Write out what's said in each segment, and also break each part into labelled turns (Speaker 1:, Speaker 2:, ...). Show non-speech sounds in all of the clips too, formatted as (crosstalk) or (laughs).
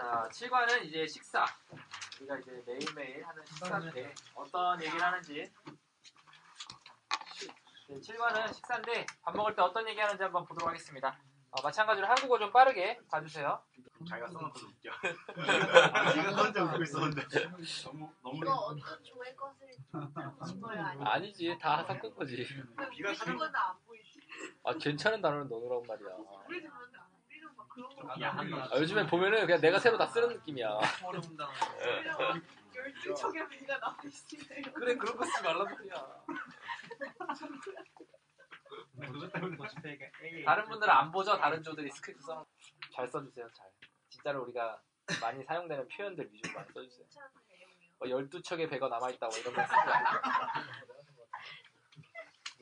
Speaker 1: 자 7과는 이제 식사. 우리가 이제 매일매일 하는 식사인데 어떤 얘기를 하는지. 네, 7과는 식사인데 밥 먹을 때 어떤 얘기 하는지 한번 보도록 하겠습니다. 어, 마찬가지로 한국어 좀 빠르게 봐주세요.
Speaker 2: 자기가 써놓고 웃겨. (laughs) 네가 혼자 웃고 있었는데. 너무 너무
Speaker 3: 이거 어떤 조의 것을 들어보신 거예요? 아니면
Speaker 1: 아니지 다 섞은 거지.
Speaker 2: 비가
Speaker 3: 다른 건안 보이지?
Speaker 1: 아 괜찮은 단어를 넣으라고 말이야.
Speaker 3: 우리
Speaker 1: 아, 요즘엔 보면은 그냥 내가 새로 다 쓰는 느낌이야.
Speaker 3: 열두 척의 배가 나와 있으면
Speaker 1: 그래 그런 거 쓰지 말란 말이야. 다른 분들은 안 보죠? 다른 조들이 스크립트 써. 잘 써주세요, 잘. 진짜로 우리가 많이 사용되는 표현들 위주로 많이 써주세요. 뭐 12척의 배가 남아 있다고 이런 말 쓰지 말고.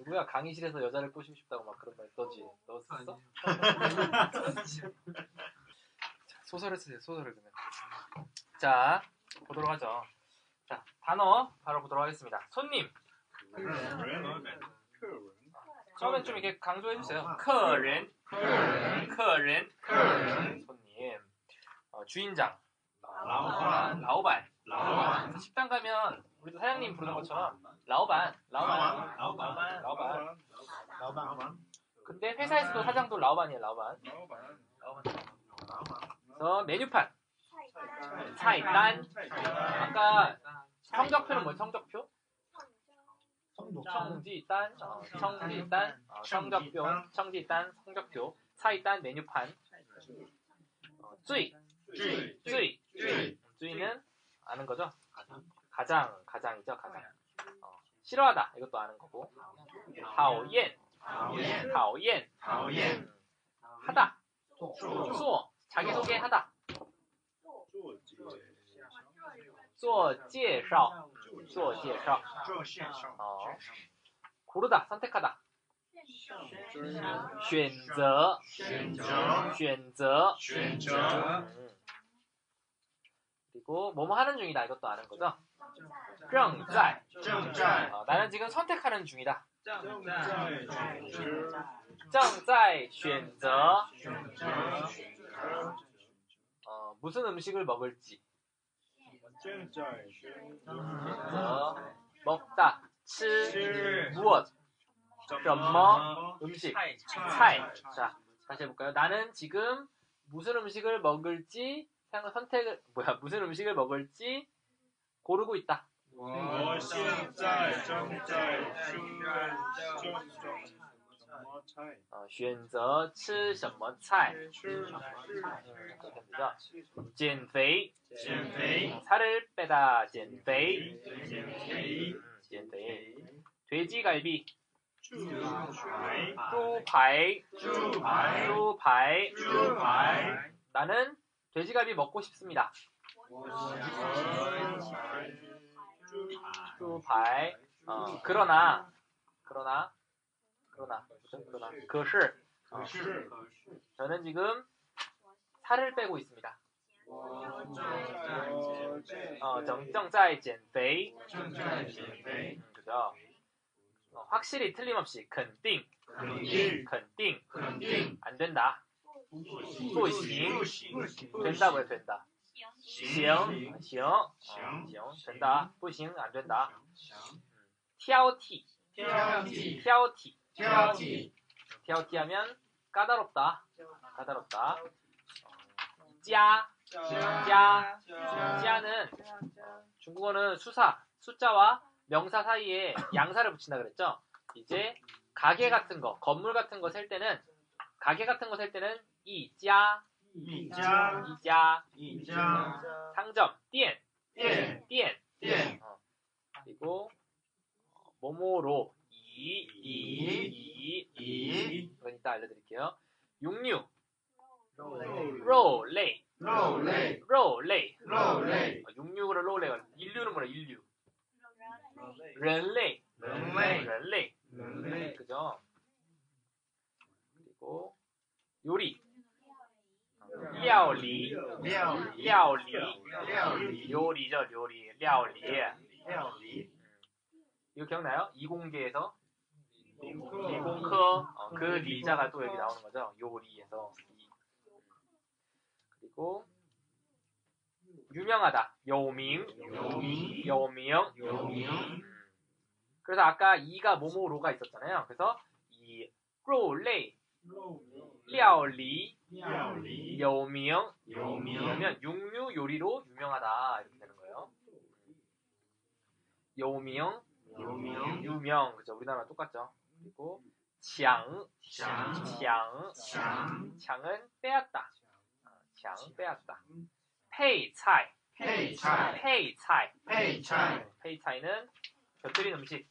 Speaker 1: 뭐야? 강의실에서 여자를 꼬시고 싶다고 막 그런 말 떠지? 넣었었어? 어. (laughs) 소설을 쓰세요 소설을 그냥 자 보도록 하죠. 자 단어 바로 보도록 하겠습니다. 손님. 처음엔 좀 이렇게 강조해 주세요. 커렌 커렌 커렌 손님. 어, 주인장.
Speaker 2: 라오반
Speaker 1: 라오반
Speaker 2: 라오반.
Speaker 1: 식당 가면 우리도 사장님 부르는 것처럼 라오반, 라오반, 라오반, 라오반,
Speaker 2: 라오반.
Speaker 1: 근데 회사에서도 사장도 라오반이에요, 라오반. 라오반. 그래서 메뉴판. 차이단. 아까 성적표는 뭐예요, 성적표? 청지단, 어, 어, 청지단, 성적표, 청지단, 성적표, 차이단, 메뉴판, 어, 쯔이, 쯔이, 쯔이, 아는 거죠? 가장, 가장이죠, 가장. 어, 싫어하다, 이것도 아는 거고. 讨厌, 讨厌,
Speaker 2: 讨厌
Speaker 1: 하다, 做, 자기소개 하다, 做介绍,做介绍, 어, 고르다, 선택하다. 选择,选择,选择. 음. 그리고 뭐뭐 하는 중이다 이것도 아는 거죠? 正在.
Speaker 2: 正在
Speaker 1: 어, 나는 지금 선택하는 중이다.
Speaker 2: 正在
Speaker 1: 正在选择 어, 무슨 음식을 먹을지.
Speaker 2: 正在
Speaker 1: 어, 먹다, 吃, 무엇, 什么 음식, 菜. 자, 다시 해볼까요? 나는 지금 무슨 음식을 먹을지 상- 선택을 (laughs) 뭐야 무슨 음식을 먹을지 고르고 있다.
Speaker 2: 我现在正在吃正正什么菜
Speaker 1: 어, 选择吃什么菜.
Speaker 2: 吃
Speaker 1: 음, 그렇게 되죠. 减肥,
Speaker 2: 减肥
Speaker 1: 어, 살을 빼다, 减肥.
Speaker 2: 减肥
Speaker 1: 음, 减肥. 돼지갈비,
Speaker 2: 猪排
Speaker 1: 猪排,
Speaker 2: 猪排
Speaker 1: 猪排.
Speaker 2: 猪排
Speaker 1: 나는 돼지갈비 먹고 싶습니다. 猪排. 어, 그러나, 그러나, 그러나, 그죠? 그러나, 可是,
Speaker 2: 可是
Speaker 1: 저는 지금 살을 빼고 있습니다.
Speaker 2: 我
Speaker 1: 어, 正正在减肥.
Speaker 2: 正在减肥
Speaker 1: 음, 그죠? 어, 확실히 틀림없이 肯定,
Speaker 2: 肯定
Speaker 1: 肯定,
Speaker 2: 肯定
Speaker 1: 안 된다.
Speaker 2: 不
Speaker 1: 不行
Speaker 2: 行
Speaker 1: 된다고요, 된다. 行,
Speaker 2: 行
Speaker 1: 行, 어,
Speaker 2: 行
Speaker 1: 行, 된다. 不行, 안 된다.
Speaker 2: 行
Speaker 1: 挑剔,
Speaker 2: 挑剔
Speaker 1: 挑剔.
Speaker 2: 挑剔
Speaker 1: 挑剔하면 까다롭다. 까다롭다. 짜, 짜, 짜는 중국어는 수사, 숫자와 명사 사이에 양사를 붙인다 그랬죠? 이제 가게 같은 거, 건물 같은 거 셀 때는 가게 같은 거 셀 때는 이자,
Speaker 2: 一家
Speaker 1: 이자,
Speaker 2: 一家
Speaker 1: 상점, 店,
Speaker 2: 店
Speaker 1: 店.
Speaker 2: 店
Speaker 1: 어. 그리고 어, 모모로 이, 이, 이,
Speaker 2: 이
Speaker 1: 이건 이따 알려드릴게요. 육류,
Speaker 2: 肉
Speaker 1: 肉类,
Speaker 2: 肉类，
Speaker 1: 肉类
Speaker 2: 肉类，
Speaker 1: 어, 육류를 로레가 인류는 뭐래 인류人类 料理
Speaker 2: 料理
Speaker 1: 이거 기억나요? 이공계에서
Speaker 2: 理
Speaker 1: 工科 어, 그 리자가 또 여기 나오는 거죠. 요리에서. 그리고 유명하다. 有名.
Speaker 2: 有名.
Speaker 1: 有名.
Speaker 2: 有名.
Speaker 1: 그래서 아까 이가 모모 肉가 있었잖아요. 그래서 이 肉类. 料理. 요밍.
Speaker 2: 요밍.
Speaker 1: 그러면 육류 요리로 유명하다. 이렇게 여우미영,
Speaker 2: 여우미영,
Speaker 1: 유명. 그죠? 우리나라 똑같죠? 그리고 장, 장, 지앙, 지앙, 지앙은 빼앗다. 어, 지앙 빼앗다. 페이차이,
Speaker 2: 페이차이,
Speaker 1: 페이차이,
Speaker 2: 페이차이, 어,
Speaker 1: 페이차이는 곁들인 음식.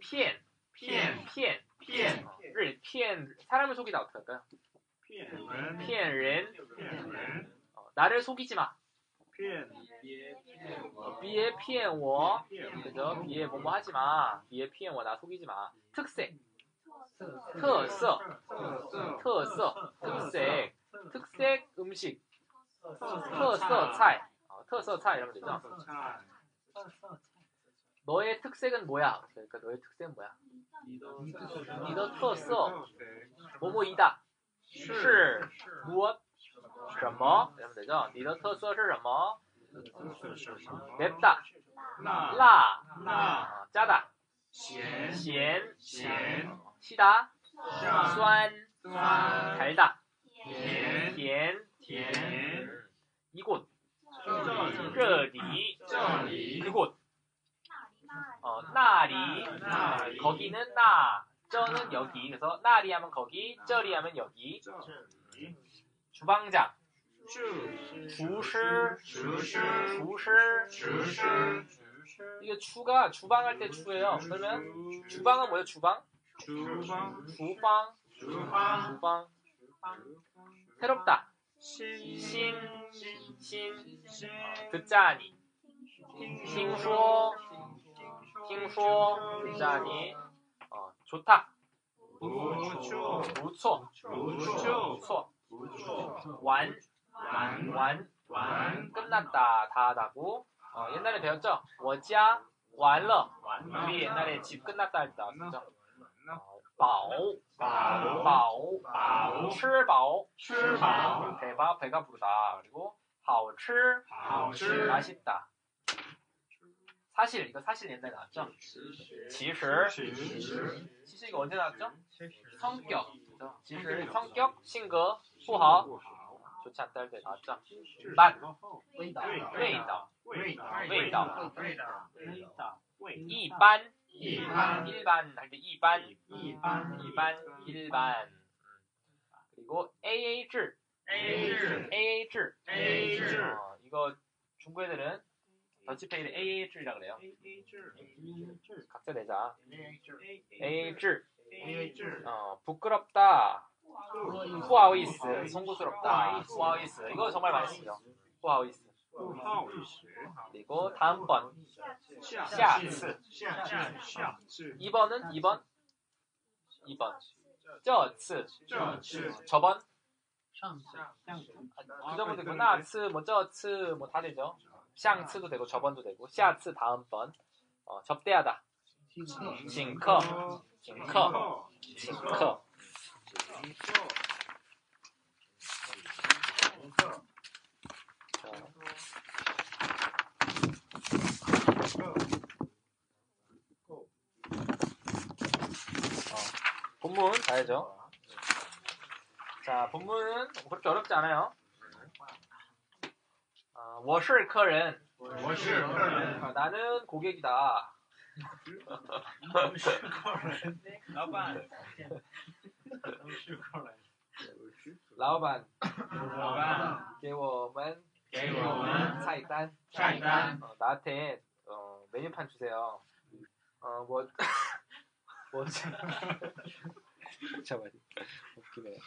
Speaker 2: 骗,
Speaker 1: 骗, 骗,
Speaker 2: 骗,
Speaker 1: 어, 를 骗. 사람을 속이다. 어떻게 할까요?
Speaker 2: 骗,
Speaker 1: 骗, 나를 속이지 마.
Speaker 2: 骗어 别骗我
Speaker 1: 그죠? 别 뭐뭐 하지 마. 别骗我 나 속이지 마. 특색.
Speaker 2: 특색.
Speaker 1: 특색. 특색. 특색 음식. 特色菜. 어, 特色菜 이러면 되죠? 너의 특색은 뭐야? 그러니까 너의 특색은 뭐야? 니더
Speaker 2: 특색.
Speaker 1: 뭐뭐이다. 是무엇 什么? 이러면 되죠. 你的特色是什么?
Speaker 2: 特色是什么？
Speaker 1: 맵다,
Speaker 2: 辣，
Speaker 1: 라,
Speaker 2: 辣，
Speaker 1: 어, 짜다,
Speaker 2: 咸，
Speaker 1: 咸,
Speaker 2: 咸，
Speaker 1: 시다,
Speaker 2: 下，
Speaker 1: 酸,
Speaker 2: 酸，
Speaker 1: 달다,
Speaker 2: 甜，
Speaker 1: 甜,
Speaker 2: 甜，
Speaker 1: 이곳,
Speaker 2: 这里，
Speaker 1: 这里,
Speaker 2: 这里，
Speaker 1: 그곳, 어, 나리,
Speaker 2: 那里，
Speaker 1: 거기는 나, 저는 여기. 그래서 나리 하면 거기, 저리 하면 여기.
Speaker 2: 这里，
Speaker 1: 주방장,
Speaker 2: 这，
Speaker 1: 厨师,
Speaker 2: 厨师，
Speaker 1: 주실.
Speaker 2: 厨师，
Speaker 1: 이게 추가 주방할 때 추예요. 그러면 주방은 뭐예요? 주방?
Speaker 2: 厨房，
Speaker 1: 주방,
Speaker 2: 厨房，
Speaker 1: 주방. 새롭다,
Speaker 2: 新，
Speaker 1: 신,
Speaker 2: 新，
Speaker 1: 신,
Speaker 2: 新，
Speaker 1: 듣자니, 听说,听说, 듣자니, 어, 좋다,
Speaker 2: 不错，
Speaker 1: 무错,
Speaker 2: 不错，
Speaker 1: 무错,
Speaker 2: 不 错，
Speaker 1: 완,
Speaker 2: 完，
Speaker 1: 완,
Speaker 2: 完，
Speaker 1: 끝났다, 다 하다고. 어, 옛날에 배웠죠? 我家完了.
Speaker 2: 完了，
Speaker 1: 우리 옛날에 집 끝났다 할 때 나왔죠?
Speaker 2: 了，
Speaker 1: 饱,
Speaker 2: 饱，
Speaker 1: 饱,
Speaker 2: 饱，
Speaker 1: 吃饱,
Speaker 2: 吃饱，
Speaker 1: 배가 배가 부르다. 그리고 好吃,
Speaker 2: 好吃，
Speaker 1: 맛있다. 사실 이거 사실 옛날에 나왔죠? 其实,
Speaker 2: 其实，
Speaker 1: 其实 이거 언제 나왔죠? 성격. 그죠? 其实 성격,性格不好,
Speaker 2: 不好，
Speaker 1: 좋지 않다 할 때 나왔죠?
Speaker 2: 是
Speaker 1: 맛,
Speaker 2: 什么后？
Speaker 3: 味道
Speaker 1: 味道,
Speaker 2: 味道，
Speaker 1: 味道,
Speaker 2: 味道，味道，味道，
Speaker 1: 一般,
Speaker 2: 一般，
Speaker 1: 일반 할 때 이반,
Speaker 2: 一般，
Speaker 1: 일반, 일반. 음. 그리고 AA 制,
Speaker 2: A 制
Speaker 1: AA 制.
Speaker 2: A 制
Speaker 1: 어, 이거 중국 애들은 더치페이를 AA 制이라 그래요.
Speaker 2: A 制
Speaker 1: 각자 내자.
Speaker 2: A 制
Speaker 1: AA 制.
Speaker 2: A 制
Speaker 1: 어, 부끄럽다. 후아오이스, 송구스럽다. 후아오이스. 이거 정말 많이 쓰죠. 후아오이스. 그리고 다음번.
Speaker 2: 샤츠.
Speaker 1: 2번은 2번. 2번.
Speaker 2: 저츠.
Speaker 1: 저번. 그 정도 되고, 나츠, 뭐, 저츠, 뭐, 다 되죠. 샹츠도 되고, 저번도 되고, 샤츠, 다음번. 어, 접대하다. 징커. 징커. 징커. 본문 가야죠. 자, 본문은 그렇게 어렵지 않아요. 아, 我是客人
Speaker 2: 我是客人，
Speaker 1: 아, 나는 고객이다. (laughs)
Speaker 2: 我是客人，老板，我是客(laughs) 人， (laughs)
Speaker 1: 老板
Speaker 2: 老板，
Speaker 1: 给我们
Speaker 2: 给我们
Speaker 1: 菜单
Speaker 2: 菜单，
Speaker 1: 어, 나한테 어, 메뉴판 주세요. 어, 뭐, (laughs) 뭐, 진짜 많이 웃기네.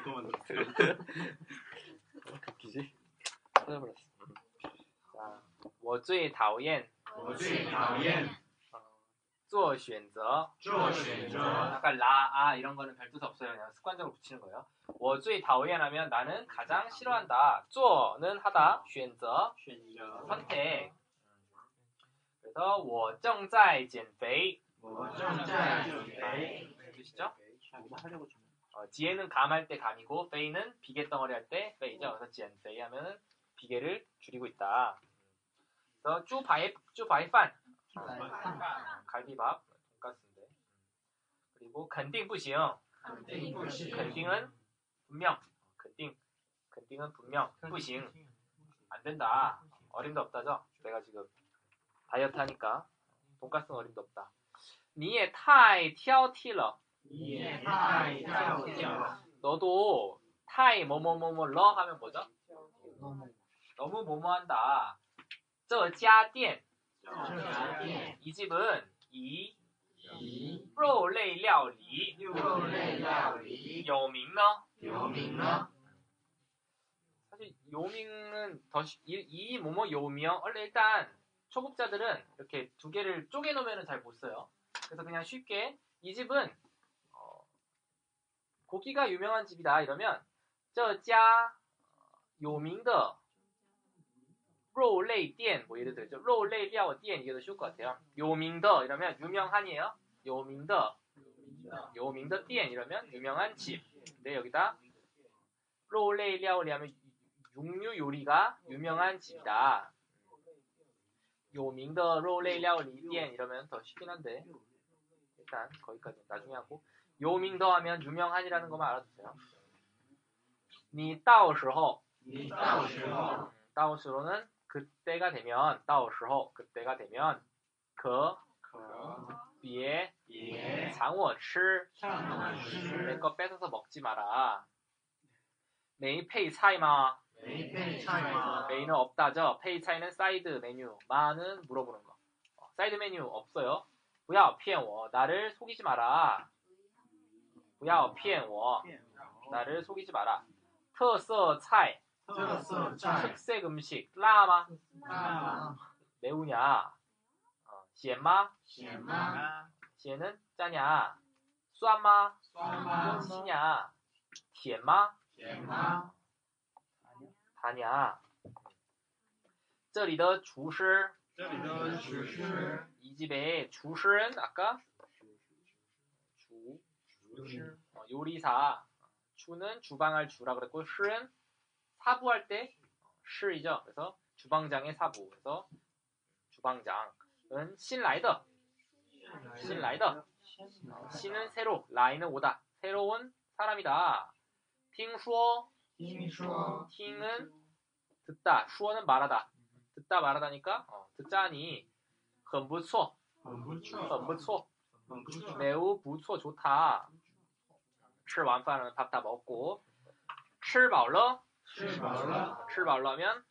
Speaker 2: 이거 만들었어.
Speaker 1: 웃기지? 찾아버렸어. 자, 我最讨厌
Speaker 2: 我最讨厌
Speaker 1: 做选择
Speaker 2: 做选择
Speaker 1: 약간 라, 아 이런 거는 별 뜻 없어요. 그냥 습관적으로 붙이는 거예요. 我最讨厌 하면 나는 가장 싫어한다. 做는 하다. 选择 선택. 그래서 我正在减肥.
Speaker 2: 我正在减肥
Speaker 1: 뜻이죠? 어, 지혜는 감할 때 감이고 페이는 비계 덩어리 할 때 페이죠. 그래서 减肥 하면은 비계를 줄이고 있다. 그래서 猪排猪排饭 갈비밥 돈가스인데. 그리고 肯定不行 肯定은 분명. 肯定 肯定은 분명. 不行 안 된다. 어림도 없다죠. 내가 지금 다이어트 하니까 돈가스는 어림도 없다. 你也太挑剔了.
Speaker 2: 你也太挑剔了
Speaker 1: 너도 타이 뭐뭐뭐뭐러 하면 뭐죠? 너무 뭐뭐한다. 这家店
Speaker 2: 这家店
Speaker 1: 이 집은 이
Speaker 2: 以
Speaker 1: 肉类料理
Speaker 2: 肉类料理
Speaker 1: 有名呢?
Speaker 2: 有名呢
Speaker 1: 사실 요밍은 더 쉬- 이, 이 뭐뭐 요명 원래 일단 초급자들은 이렇게 두 개를 쪼개 놓으면 잘 못 써요. 그래서 그냥 쉽게 이 집은 어, 고기가 유명한 집이다 이러면 这家 요밍 더 肉类店뭐 예를 들죠. 肉类料店 이게 더 쉬울 것 같아요. 요밍더 이러면 유명한이에요. 요밍더 요밍더 店 이러면 유명한 집. 근데 여기다 肉类料理 하면 육류 요리가 유명한 집이다. 요밍더 肉类料理店 이러면 더 쉽긴 한데 일단 거기까지 나중에 하고 요밍더 하면 유명한이라는 것만 알아두세요. 你到时候
Speaker 2: 你到时候
Speaker 1: 到时候는 그때가 되면 到时候 그때가 되면 可
Speaker 2: 可
Speaker 1: 别
Speaker 2: 别
Speaker 1: 抢我吃
Speaker 2: 上我吃
Speaker 1: 내 거 뺏어서 먹지 마라. 메인 페이 차이 마.
Speaker 2: 没配菜吗
Speaker 1: 메인은 없다죠. 페이 차이는 사이드 메뉴. 마는 물어보는 거. 어, 사이드 메뉴 없어요. 不要骗我. 나를 속이지 마라. 不要骗我. 나를 속이지 마라. 特色菜
Speaker 2: 特色菜
Speaker 1: 특색 음식. 라마
Speaker 2: 大
Speaker 1: 매우냐? 어, 咸吗?
Speaker 2: 咸吗
Speaker 1: 咸은 짜냐? 酸吗?
Speaker 2: 酸吗
Speaker 1: 시냐? 甜吗?
Speaker 2: 甜吗
Speaker 1: 다냐? 这里的厨师
Speaker 2: 这里的厨师
Speaker 1: 이 집의 주실은 아까 주 어, 요리사 주는 주방할 주라 그랬고 실은 사부할 때 실이죠. 그래서 주방장의 사부. 그래서 주방장은 신라이더 신라이더 어, 신은 새로 라이는 오다 새로운 사람이다. 听说
Speaker 2: 听说
Speaker 1: 팅은 듣다, 슈어는 말하다. 듣다 말하다니까 어, 듣자니 很不错,
Speaker 2: 很不错
Speaker 1: 很不错,
Speaker 2: 很不错
Speaker 1: 매우 不错 좋다. 吃完饭了 밥 다 먹고 吃饱了
Speaker 2: 吃饱了
Speaker 1: 吃饱了 하면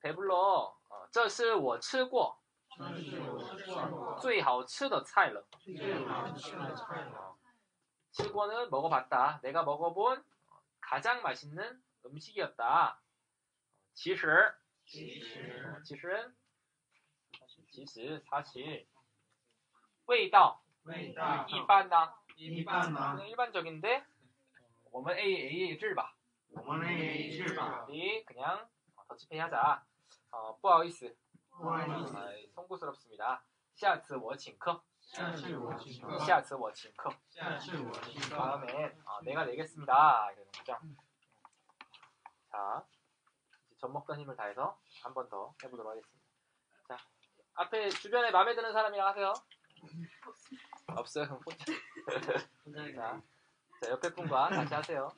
Speaker 1: 배불러. 어, 这是我吃过
Speaker 2: 这是我吃过
Speaker 1: 最好吃的菜了.
Speaker 2: 最好吃的菜了
Speaker 1: 칠권은 먹어봤다. 내가 먹어본 가장 맛있는 음식이었다. 其实
Speaker 2: 其实
Speaker 1: 어, 其实 其实 사실 味道
Speaker 2: 味道
Speaker 1: 一般呢
Speaker 2: 一般呢
Speaker 1: 일반적인데 我们 A A 制吧
Speaker 2: 我们也是吧
Speaker 1: 우리 그냥 더치페이 하자 어, 不好意思
Speaker 2: 不好意思
Speaker 1: 아, 송구스럽습니다 下次我请客
Speaker 2: 下次我请客
Speaker 1: 下次我请客
Speaker 2: 下次我请客
Speaker 1: 다음엔 어, 내가 내겠습니다 이러는 거죠 자 이제 젖먹던 힘을 다해서 한 번 더 해보도록 하겠습니다 자 앞에 주변에 마음에 드는 사람이랑 하세요 없어요 그럼 혼자 자, 자 옆에 분과 같이 하세요